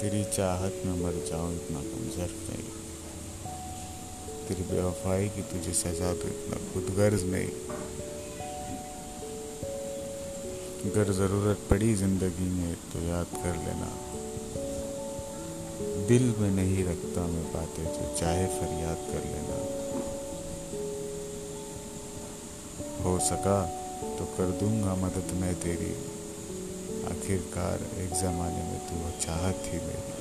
चाहत में मर जाऊँ इतना कम जर्फ नहीं। तेरी बेवफाई की तुझे सजा तो इतना खुद गर्ज नहीं। अगर ज़रूरत पड़ी ज़िंदगी में तो याद कर लेना। दिल में नहीं रखता मैं बातें जो चाहे फरियाद कर लेना। हो सका तो कर दूँगा मदद मैं तेरी। आखिरकार एक ज़माने में तू चाहत थी मेरी